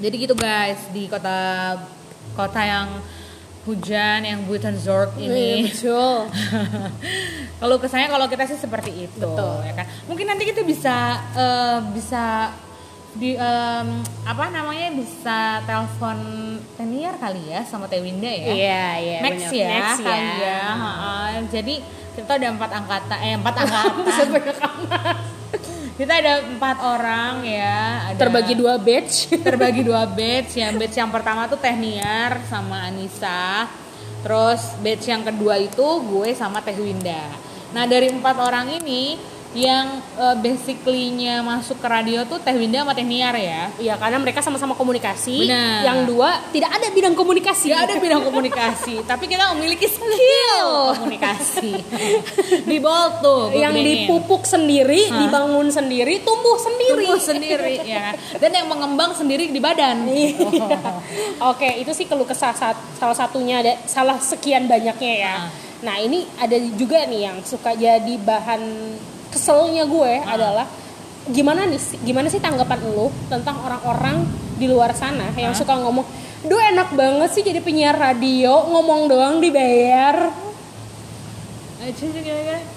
S2: jadi gitu guys di kota kota yang hujan yang Buitenzorg
S1: Iya,
S2: ini.
S1: betul. *laughs*
S2: Kalau kesannya kalau kita sih seperti itu
S1: Betul.
S2: ya kan? Mungkin nanti kita bisa eh, bisa di em, apa namanya bisa telepon Teniar kali ya sama Teh Winda ya?
S1: Iya iya
S2: Max
S1: bener.
S2: ya
S1: Max ya.
S2: kali ya ha-ha. jadi kita ada empat angkatan eh empat *laughs* angkatan.
S1: Bisa banyak amat
S2: kita ada empat orang ya. Ada
S1: terbagi dua batch. *laughs*
S2: Terbagi dua batch. Yang batch yang pertama tuh Tehniar sama Anissa. Terus batch yang kedua itu gue sama Teh Winda. Nah dari empat orang ini yang eh, basically-nya masuk ke radio tuh Teh Winda sama Tehniar ya
S1: Iya karena mereka sama-sama komunikasi.
S2: Benar.
S1: Yang dua tidak ada bidang komunikasi.
S2: Gak ada bidang komunikasi *laughs* tapi kita memiliki skill komunikasi *laughs* di Bolt tuh
S1: yang dipupuk sendiri,
S2: Hah?
S1: dibangun sendiri, tumbuh sendiri.
S2: tumbuh sendiri *laughs* ya kan dan yang mengembang sendiri di badan
S1: Iya. Oke, itu sih keluh kesah salah satunya ada salah sekian banyaknya ya.
S2: Ah.
S1: Nah, ini ada juga nih yang suka jadi bahan keselnya gue
S2: Ah.
S1: adalah gimana nih gimana sih tanggapan lu tentang orang-orang di luar sana yang suka ngomong, "Duh enak banget sih jadi penyiar radio, ngomong doang dibayar."
S2: Eh,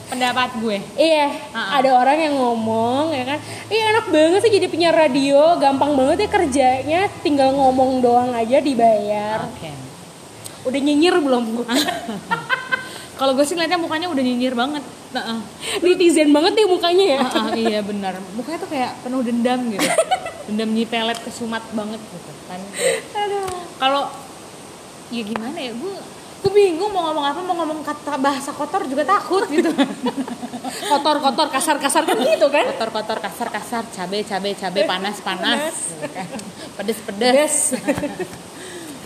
S2: pendapat gue
S1: Iya,
S2: Ah.
S1: ada orang yang ngomong ya kan, iya enak banget sih jadi penyiar radio, gampang banget ya kerjanya, tinggal ngomong doang aja dibayar.
S2: oke
S1: Udah nyinyir belum gue? *laughs*
S2: Kalau gue sih ngeliatnya mukanya udah nyinyir banget. Nah,
S1: Netizen banget deh mukanya ya.
S2: iya benar. Mukanya tuh kayak penuh dendam gitu. dendam nyipelet kesumat banget gitu kan. Kalau ya gimana ya gue gue bingung mau ngomong apa mau ngomong kata bahasa kotor juga takut gitu *laughs*
S1: Kotor-kotor, kasar-kasar kan gitu kan?
S2: kotor kotor kasar kasar cabe cabe cabe panas panas pedes pedes
S1: Des.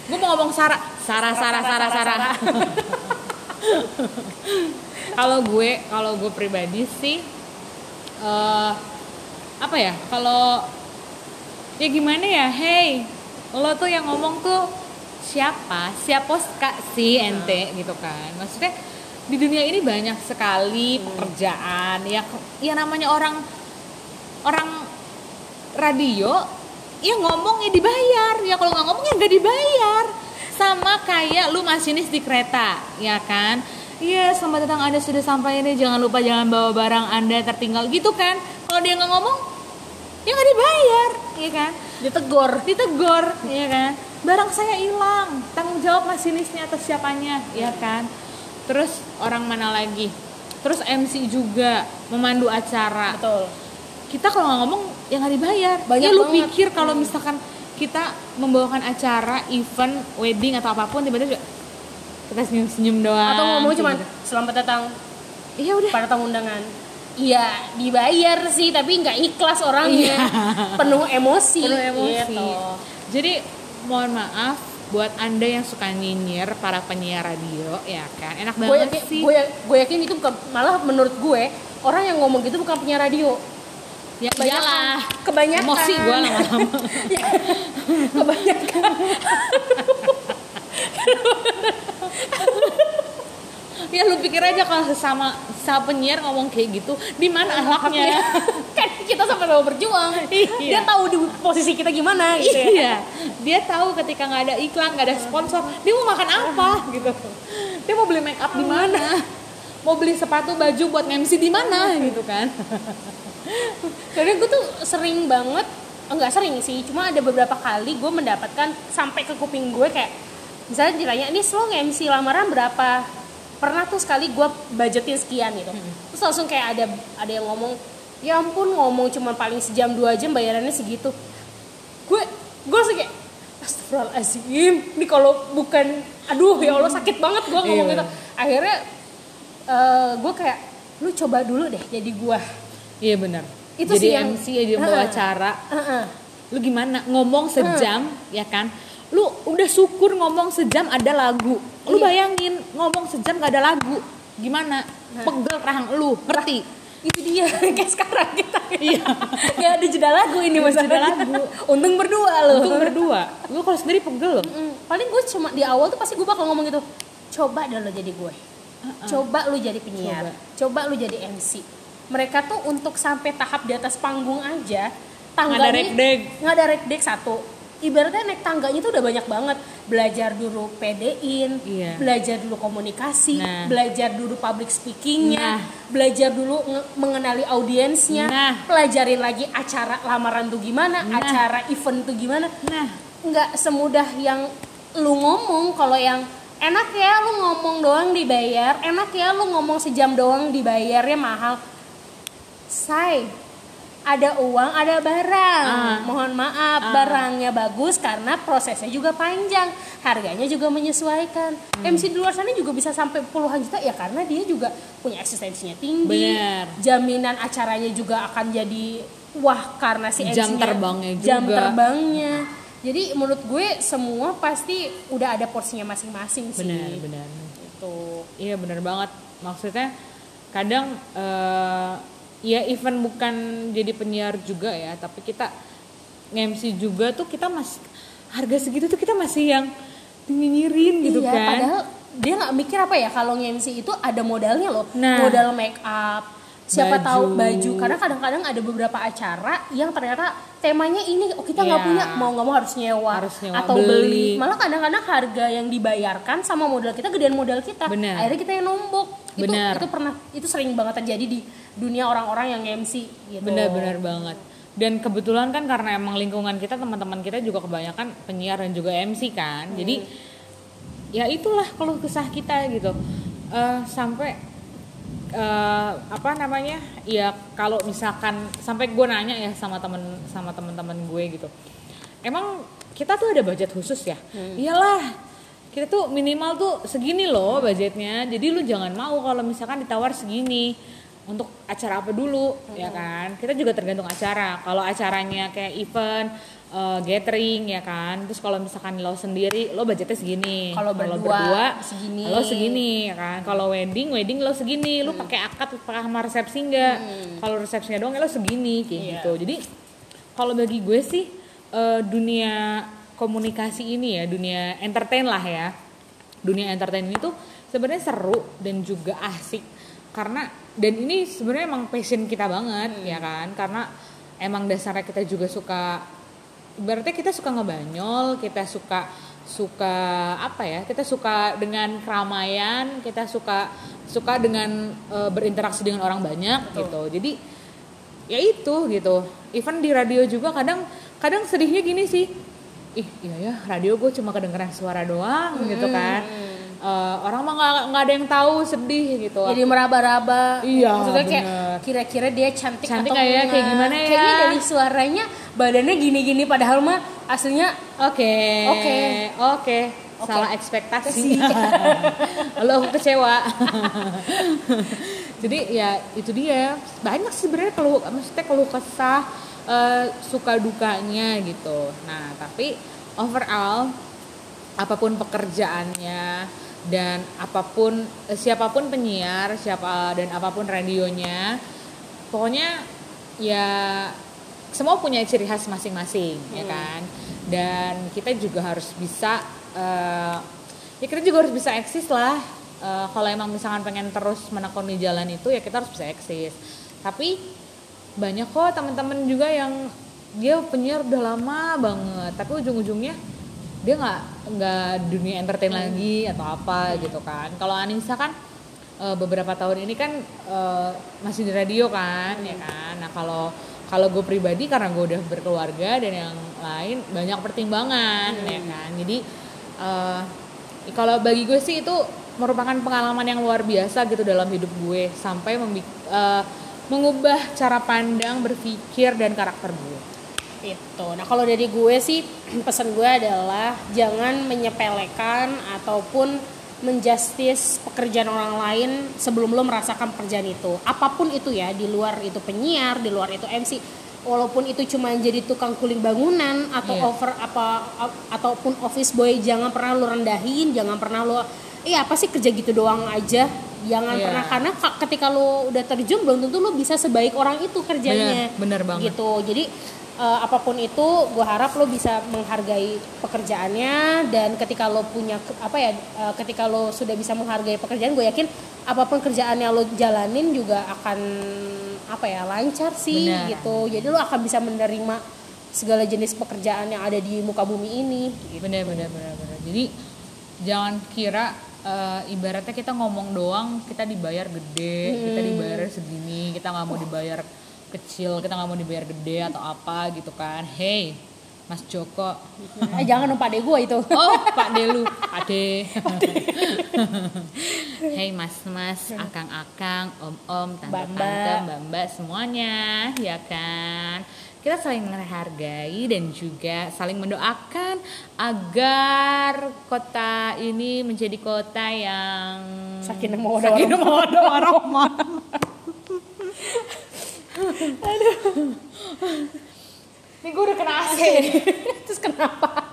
S2: gue mau ngomong Sarah Sarah Sarah Sarah Sarah *laughs* kalau gue kalau gue pribadi sih eh apa ya kalau ya gimana ya hey lo tuh yang ngomong tuh siapa? Siapa kak si ente? Gitu kan. Maksudnya di dunia ini banyak sekali pekerjaan ya ya namanya orang orang radio ya ngomong ya dibayar. Ya kalau nggak ngomong ya nggak dibayar sama kayak lu masinis di kereta ya kan Iya, selamat datang Anda sudah sampai ini. Jangan lupa jangan bawa barang Anda tertinggal gitu kan. Kalau dia nggak ngomong, ya nggak dibayar, ya kan?
S1: Ditegor.
S2: Ditegor, ya kan? Barang saya hilang, tanggung jawab masinisnya atau siapanya, ya kan? Terus orang mana lagi? Terus MC juga memandu acara
S1: Betul.
S2: kita kalau nggak ngomong ya nggak dibayar.
S1: Banyak
S2: ya lu
S1: banget.
S2: pikir kalau misalkan kita membawakan acara, event, wedding atau apa pun tiba-tiba juga kita senyum-senyum doang.
S1: Atau ngomong cuman selamat datang
S2: Iya udah.
S1: pada tamu undangan. Iya, dibayar sih tapi nggak ikhlas orangnya. *laughs* Penuh emosi.
S2: Penuh emosi.
S1: Gitu.
S2: Jadi mohon maaf buat anda yang suka nyinyir para penyiar radio ya kan enak banget
S1: yakin,
S2: sih
S1: gue, gue yakin itu bukan malah menurut gue orang yang ngomong gitu bukan penyiar radio.
S2: Ya iyalah.
S1: Kebanyakan.
S2: emosi gue *laughs* lama-lama.
S1: Kebanyakan.
S2: ya lu pikir aja kalau sesama sama penyiar ngomong kayak gitu di mana akhlaknya *laughs*
S1: kan kita sama-sama berjuang.
S2: Iya.
S1: dia tahu di posisi kita gimana gitu ya.
S2: Iya. Dia tahu ketika nggak ada iklan nggak ada sponsor dia mau makan apa gitu. Dia mau beli make up di mana? mau beli sepatu baju buat MC di mana? gitu kan
S1: Karena gue tuh sering banget, enggak sering sih, cuma ada beberapa kali gue mendapatkan sampai ke kuping gue kayak misalnya ditanya, ini lo nge-MC lamaran berapa? Pernah tuh sekali gue budgetin sekian gitu. Terus langsung kayak ada ada yang ngomong, ya ampun ngomong cuma paling sejam dua jam bayarannya segitu. Gue gue langsung kayak Astagfirullahaladzim, ini kalau bukan, aduh ya Allah sakit banget gue ngomong
S2: Iya.
S1: gitu. Akhirnya eh, gue kayak, lu coba dulu deh jadi gue.
S2: Iya benar.
S1: Itu
S2: jadi
S1: sih yang-
S2: MC jadi membawa
S1: Heeh.
S2: acara.
S1: Heeh.
S2: lu gimana? Ngomong sejam ya kan? Lu udah syukur ngomong sejam ada lagu. Lu
S1: Iya.
S2: bayangin ngomong sejam gak ada lagu. Gimana? Pegel rahang lu ngerti?
S1: Itu dia *laughs* kayak sekarang kita.
S2: Iya. *laughs*
S1: ya ada jeda lagu ini masalahnya
S2: jeda lagu.
S1: untung berdua loh
S2: Untung berdua. Lu kalau sendiri pegel loh.
S1: Mm, paling gue cuma di awal tuh pasti gue bakal ngomong gitu coba dah lo jadi gue. Coba lu jadi penyiar. Coba. lu jadi MC mereka tuh untuk sampai tahap di atas panggung aja tangganya
S2: rekdek.
S1: nggak ada rekdek satu ibaratnya naik tangganya tuh udah banyak banget belajar dulu pedein
S2: Iya.
S1: belajar dulu komunikasi
S2: Nah.
S1: belajar dulu public speakingnya
S2: Nah.
S1: belajar dulu nge- mengenali audiensnya
S2: Nah.
S1: pelajarin lagi acara lamaran tuh gimana
S2: Nah.
S1: acara event tuh gimana
S2: nah
S1: nggak semudah yang lu ngomong kalau yang enak ya lu ngomong doang dibayar enak ya lu ngomong sejam doang dibayarnya mahal say ada uang ada barang
S2: Ah.
S1: mohon maaf barangnya bagus karena prosesnya juga panjang harganya juga menyesuaikan
S2: Hmm.
S1: MC di luar sana juga bisa sampai puluhan juta ya karena dia juga punya eksistensinya tinggi
S2: Benar.
S1: jaminan acaranya juga akan jadi wah karena si
S2: Jam
S1: MC-nya
S2: terbangnya
S1: jam
S2: juga.
S1: terbangnya jadi menurut gue semua pasti udah ada porsinya masing-masing sih
S2: benar benar
S1: itu
S2: Iya bener banget. Maksudnya kadang eh ya event bukan jadi penyiar juga ya, tapi kita nge-MC juga tuh kita masih harga segitu tuh kita masih yang nyinyirin gitu
S1: iya,
S2: kan.
S1: padahal dia nggak mikir apa ya kalau nge-MC itu ada modalnya loh
S2: Nah.
S1: modal make up siapa
S2: Baju.
S1: tahu baju karena kadang-kadang ada beberapa acara yang ternyata temanya ini oh kita nggak
S2: Iya.
S1: punya mau nggak mau harus nyewa,
S2: Harus nyewa,
S1: atau
S2: beli.
S1: beli. malah kadang-kadang harga yang dibayarkan sama modal kita gedean modal kita
S2: Benar.
S1: akhirnya kita yang nombok itu
S2: Benar.
S1: itu pernah itu sering banget terjadi di dunia orang-orang yang MC gitu
S2: Benar-benar banget. Dan kebetulan kan karena emang lingkungan kita teman-teman kita juga kebanyakan penyiar dan juga MC kan. Jadi ya itulah kalau kesah kita gitu. Eh, sampai eh, apa namanya? Ya kalau misalkan sampai gue nanya ya sama temen sama teman-teman gue gitu. Emang kita tuh ada budget khusus ya? Iyalah. Kita tuh minimal tuh segini loh budgetnya. Jadi lu jangan mau kalau misalkan ditawar segini untuk acara apa dulu ya kan? Kita juga tergantung acara. Kalau acaranya kayak event eh, gathering ya kan? Terus kalau misalkan lo sendiri lo budgetnya segini.
S1: Kalau berdua, segini.
S2: lo segini ya kan? Kalau wedding wedding lo segini. Lo pakai akad pakai sama resepsi enggak kalau resepsinya doang ya lo segini kayak
S1: Iya.
S2: gitu. Jadi kalau bagi gue sih eh, dunia komunikasi ini ya dunia entertain lah ya. Dunia entertain ini tuh sebenarnya seru dan juga asik. Karena dan ini sebenarnya emang passion kita banget ya kan? Karena emang dasarnya kita juga suka berarti kita suka ngebanyol kita suka suka apa ya? Kita suka dengan keramaian kita suka suka dengan eh, berinteraksi dengan orang banyak gitu. Jadi ya itu gitu. Even di radio juga kadang kadang sedihnya gini sih. Ih iya ya radio gue cuma kedengeran suara doang gitu kan Eh, orang mah nggak ada yang tahu sedih gitu
S1: jadi meraba-raba
S2: Iya,
S1: maksudnya kayak
S2: bener.
S1: kira-kira dia cantik,
S2: Cantik
S1: atau
S2: ya?
S1: enggak.
S2: Kayak gimana ya?
S1: kayaknya dari suaranya badannya gini-gini padahal mah aslinya
S2: oke
S1: Oke.
S2: oke salah ekspektasi lo *laughs* aku kecewa jadi ya itu dia banyak sih sebenarnya kalau maksudnya kalau kesah eh, suka dukanya gitu nah tapi overall apa pun pekerjaannya dan apa pun eh, siapa pun penyiar siapa dan apa pun radionya pokoknya ya semua punya ciri khas masing-masing ya kan? Dan kita juga harus bisa eh, ya kita juga harus bisa eksis lah. Eh, kalau emang misalkan pengen terus menekuni jalan itu ya kita harus bisa eksis. Tapi banyak kok teman-teman juga yang dia penyiar udah lama banget tapi ujung-ujungnya dia nggak nggak dunia entertain lagi atau apa gitu kan. Kalau Anissa kan eh, beberapa tahun ini kan eh, masih di radio kan ya kan. Nah kalau kalau gue pribadi karena gue udah berkeluarga dan yang lain banyak pertimbangan ya kan. Jadi eh, kalau bagi gue sih itu merupakan pengalaman yang luar biasa gitu dalam hidup gue. Sampai eh, mengubah cara pandang berpikir dan karakter gue
S1: itu nah kalau dari gue sih *clears throat* pesan gue adalah jangan menyepelekan ataupun menjustis pekerjaan orang lain sebelum lo merasakan pekerjaan itu apa pun itu ya di luar itu penyiar di luar itu MC walaupun itu cuma jadi tukang kuling bangunan atau
S2: Iya.
S1: over apa ataupun office boy jangan pernah lo rendahin jangan pernah lo iya apa sih kerja gitu doang aja jangan
S2: Iya.
S1: pernah karena ka- ketika lo udah terjun belum tentu lo bisa sebaik orang itu kerjanya
S2: Bener, bener banget.
S1: gitu jadi eh, apa pun itu gue harap lo bisa menghargai pekerjaannya dan ketika lo punya apa ya eh, ketika lo sudah bisa menghargai pekerjaan gue yakin apa pun kerjaan yang lo jalanin juga akan apa ya lancar sih
S2: Benar.
S1: gitu jadi lo akan bisa menerima segala jenis pekerjaan yang ada di muka bumi ini gitu.
S2: bener bener bener bener jadi jangan kira eh, ibaratnya kita ngomong doang kita dibayar gede kita dibayar segini kita nggak mau dibayar kecil kita nggak mau dibayar gede atau apa gitu kan. Hey Mas Joko. *laughs*
S1: Eh jangan dong pak gue itu.
S2: Oh Pak Delu *laughs* Pak De. *laughs* Hey Mas Mas Akang Akang Om Om Tante. Tante Mbak Mbak semuanya ya kan? Kita saling menghargai dan juga saling mendoakan agar kota ini menjadi kota yang
S1: Sakinah mawaddah
S2: Sakinah warahmah. Ini gue udah kena AC. *laughs*
S1: terus kenapa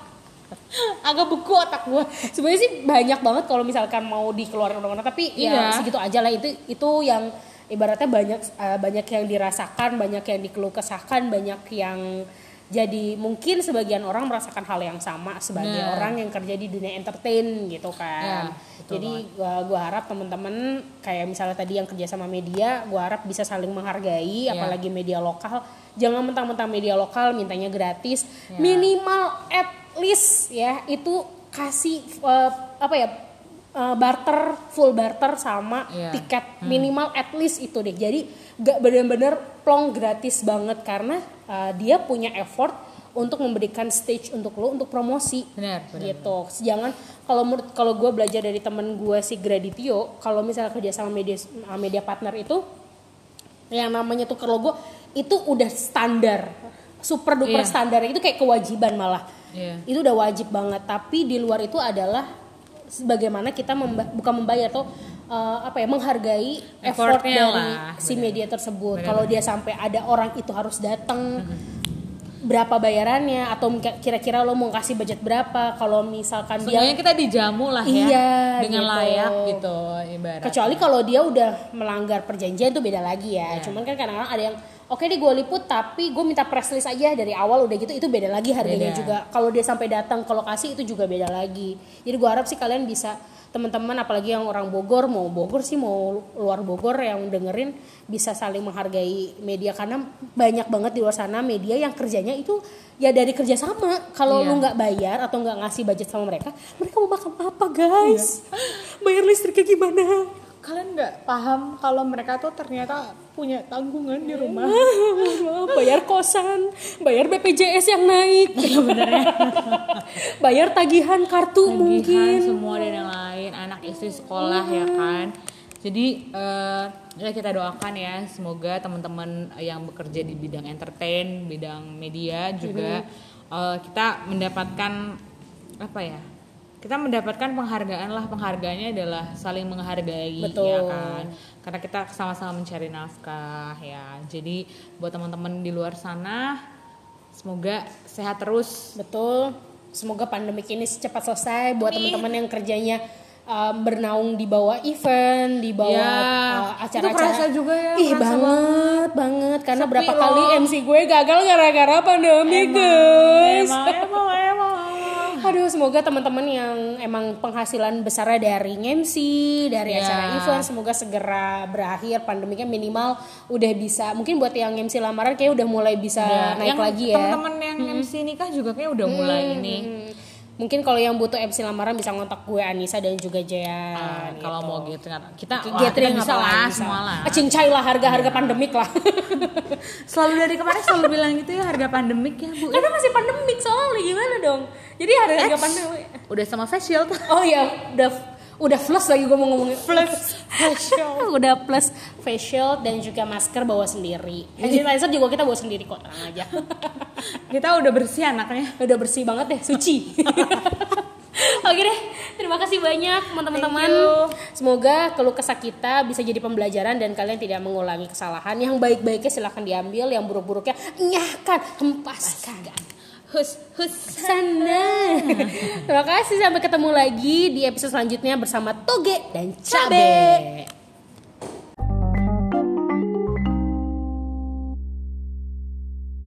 S2: Agak beku otak gue.
S1: sebenarnya sih banyak banget kalau misalkan mau dikeluarin orang-orang tapi ya
S2: Iya.
S1: segitu aja lah itu itu yang ibaratnya banyak eh, banyak yang dirasakan banyak yang dikeluh kesahkan banyak yang jadi mungkin sebagian orang merasakan hal yang sama sebagai
S2: Benar.
S1: orang yang kerja di dunia entertain gitu kan
S2: Ya,
S1: jadi gua, gua harap teman-teman kayak misalnya tadi yang kerja sama media gua harap bisa saling menghargai
S2: Ya.
S1: apalagi media lokal jangan mentang-mentang media lokal mintanya gratis
S2: Ya.
S1: minimal at least ya itu kasih eh, apa ya eh, barter full barter sama
S2: Iya.
S1: tiket minimal at least itu deh jadi gak bener-bener plong gratis banget karena eh, dia punya effort untuk memberikan stage untuk lo untuk promosi
S2: Benar, benar.
S1: gitu jangan kalau menurut kalau gue belajar dari temen gue si Graditio kalau misalnya kerja sama media media partner itu yang namanya tuker logo itu udah standar super duper
S2: Iya.
S1: standar itu kayak kewajiban malah
S2: Iya.
S1: itu udah wajib banget tapi di luar itu adalah bagaimana kita memba- bukan membayar atau eh, apa ya menghargai effort
S2: Effortnya
S1: dari
S2: lah,
S1: si media tersebut. Kalau dia sampai ada orang itu harus datang berapa bayarannya atau kira-kira lo mau kasih budget berapa kalau misalkan dia
S2: Sebenarnya kita dijamu lah ya
S1: Iya,
S2: dengan
S1: gitu.
S2: layak gitu ibarat.
S1: kecuali kalau dia udah melanggar perjanjian itu beda lagi ya.
S2: Iya.
S1: Cuman kan kadang-kadang ada yang oke deh gue liput tapi gue minta press list aja dari awal udah gitu itu beda lagi harganya
S2: Beda.
S1: juga. Kalau dia sampai datang ke lokasi itu juga beda lagi. Jadi gue harap sih kalian bisa teman-teman apalagi yang orang Bogor mau Bogor sih mau luar Bogor yang dengerin bisa saling menghargai media. Karena banyak banget di luar sana media yang kerjanya itu ya dari kerja sama. Kalau
S2: Iya.
S1: lu nggak bayar atau nggak ngasih budget sama mereka mereka mau makan apa guys? Bayar listriknya gimana
S2: Kalian nggak paham kalau mereka tuh ternyata punya tanggungan di rumah. *laughs*
S1: bayar kosan, bayar BPJS yang naik, *laughs* bayar tagihan kartu
S2: Tagihan
S1: mungkin.
S2: semua dan yang lain, anak istri sekolah ya kan. Jadi eh, ya kita doakan ya semoga teman-teman yang bekerja di bidang entertain, bidang media juga eh, kita mendapatkan apa ya? Kita mendapatkan penghargaan lah, penghargaannya adalah saling menghargai
S1: Betul.
S2: ya kan. Karena kita sama-sama mencari nafkah ya. Jadi buat teman-teman di luar sana semoga sehat terus
S1: Betul. Semoga pandemik ini cepat selesai buat teman-teman yang kerjanya uh, bernaung di bawah event, di bawah
S2: Ya,
S1: uh, acara-acara.
S2: juga ya,
S1: Ih
S2: kerasa
S1: banget, banget. Karena
S2: Sepi
S1: berapa
S2: loh.
S1: kali MC gue gagal gara-gara pandemi, guys.
S2: Emang, emang, emang.
S1: Aduh, semoga teman-teman yang emang penghasilan besarnya dari MC, dari
S2: Ya.
S1: acara event, semoga segera berakhir pandemiknya minimal udah bisa. Mungkin buat yang MC lamaran kayak udah mulai bisa
S2: Ya,
S1: naik
S2: yang
S1: lagi ya.
S2: Teman-teman yang MC nikah juga kayak udah mulai ini.
S1: Hmm. Mungkin kalau yang butuh MC lamaran bisa ngontak gue Anissa dan juga Jayan.
S2: Ah, kalau mau gitu kita wah,
S1: gathering
S2: kita bisa lah
S1: bisa.
S2: semua lah.
S1: Ah, Cincai lah harga-harga pandemik lah. *laughs*
S2: Selalu dari kemarin selalu bilang gitu ya harga pandemik ya bu.
S1: Karena masih pandemik soalnya gimana dong? Jadi harga-harga
S2: Eits.
S1: pandemik.
S2: Udah sama facial tuh.
S1: Oh ya, udah udah plus lagi gue mau ngomongin plus *laughs* facial. udah plus facial dan juga masker bawa sendiri. Hand sanitizer juga kita bawa sendiri kok, tenang aja. *laughs*
S2: Kita udah bersih anaknya.
S1: udah bersih banget deh, suci. *laughs* Oke deh, terima kasih banyak teman-teman. Semoga keluh kesah kita bisa jadi pembelajaran dan kalian tidak mengulangi kesalahan. Yang baik-baiknya silahkan diambil, yang buruk-buruknya nyahkan, hempaskan.
S2: Hus hus.
S1: Sana. Terima kasih sampai ketemu lagi di episode selanjutnya bersama Toge dan Cabe.